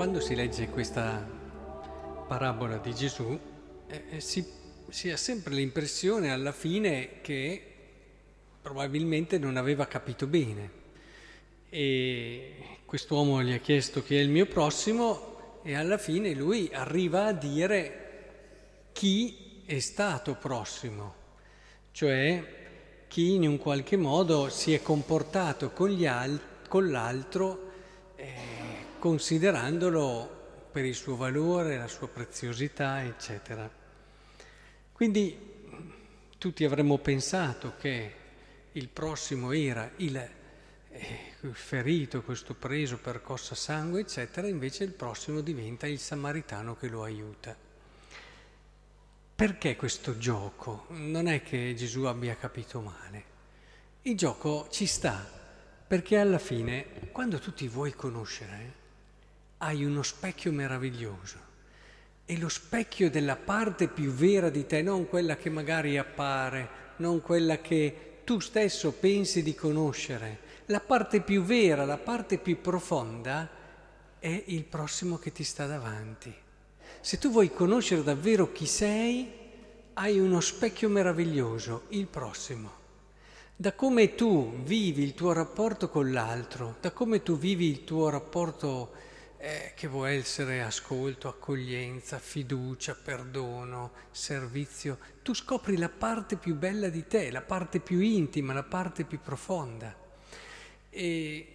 quando si legge questa parabola di Gesù eh, eh, si, si ha sempre l'impressione alla fine che probabilmente non aveva capito bene. E quest'uomo gli ha chiesto chi è il mio prossimo e alla fine lui arriva a dire chi è stato prossimo, cioè chi in un qualche modo si è comportato con, al- con l'altro eh, considerandolo per il suo valore, la sua preziosità, eccetera. Quindi tutti avremmo pensato che il prossimo era il eh, ferito, questo preso, percosso a sangue, eccetera, invece il prossimo diventa il samaritano che lo aiuta. Perché questo gioco? Non è che Gesù abbia capito male. Il gioco ci sta, perché alla fine, quando tu ti vuoi conoscere, hai uno specchio meraviglioso. E lo specchio della parte più vera di te, non quella che magari appare, non quella che tu stesso pensi di conoscere. La parte più vera, la parte più profonda è il prossimo che ti sta davanti. Se tu vuoi conoscere davvero chi sei, hai uno specchio meraviglioso, il prossimo. Da come tu vivi il tuo rapporto con l'altro, da come tu vivi il tuo rapporto eh, che può essere ascolto, accoglienza, fiducia, perdono, servizio, tu scopri la parte più bella di te, la parte più intima, la parte più profonda. E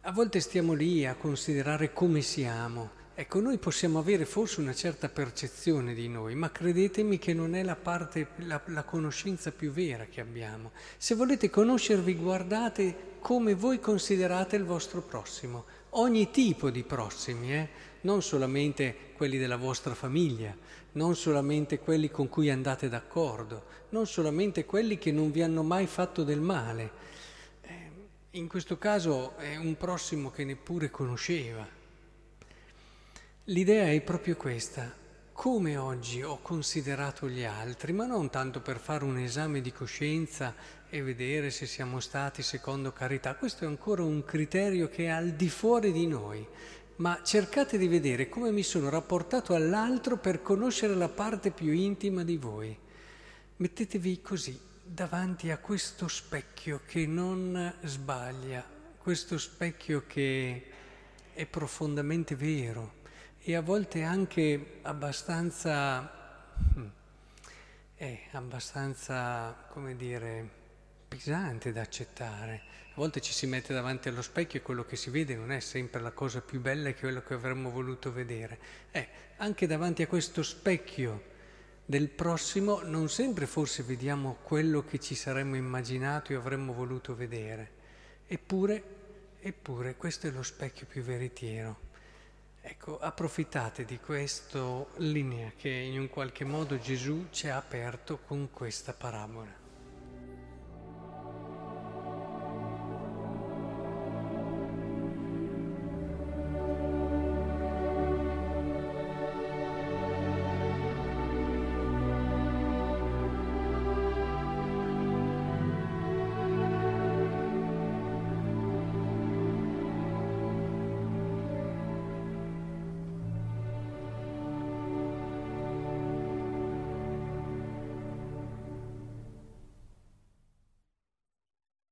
a volte stiamo lì a considerare come siamo. Ecco, noi possiamo avere forse una certa percezione di noi, ma credetemi che non è la parte, la, la conoscenza più vera che abbiamo. Se volete conoscervi, guardate come voi considerate il vostro prossimo ogni tipo di prossimi, eh? non solamente quelli della vostra famiglia, non solamente quelli con cui andate d'accordo, non solamente quelli che non vi hanno mai fatto del male. Eh, in questo caso è un prossimo che neppure conosceva. L'idea è proprio questa, come oggi ho considerato gli altri, ma non tanto per fare un esame di coscienza e vedere se siamo stati secondo carità, questo è ancora un criterio che è al di fuori di noi, ma cercate di vedere come mi sono rapportato all'altro per conoscere la parte più intima di voi. Mettetevi così davanti a questo specchio che non sbaglia, questo specchio che è profondamente vero e a volte anche abbastanza, è abbastanza, come dire, pesante da accettare. A volte ci si mette davanti allo specchio e quello che si vede non è sempre la cosa più bella e quello che avremmo voluto vedere. Eh, anche davanti a questo specchio del prossimo non sempre forse vediamo quello che ci saremmo immaginato e avremmo voluto vedere. Eppure, eppure questo è lo specchio più veritiero. Ecco, approfittate di questa linea che in un qualche modo Gesù ci ha aperto con questa parabola.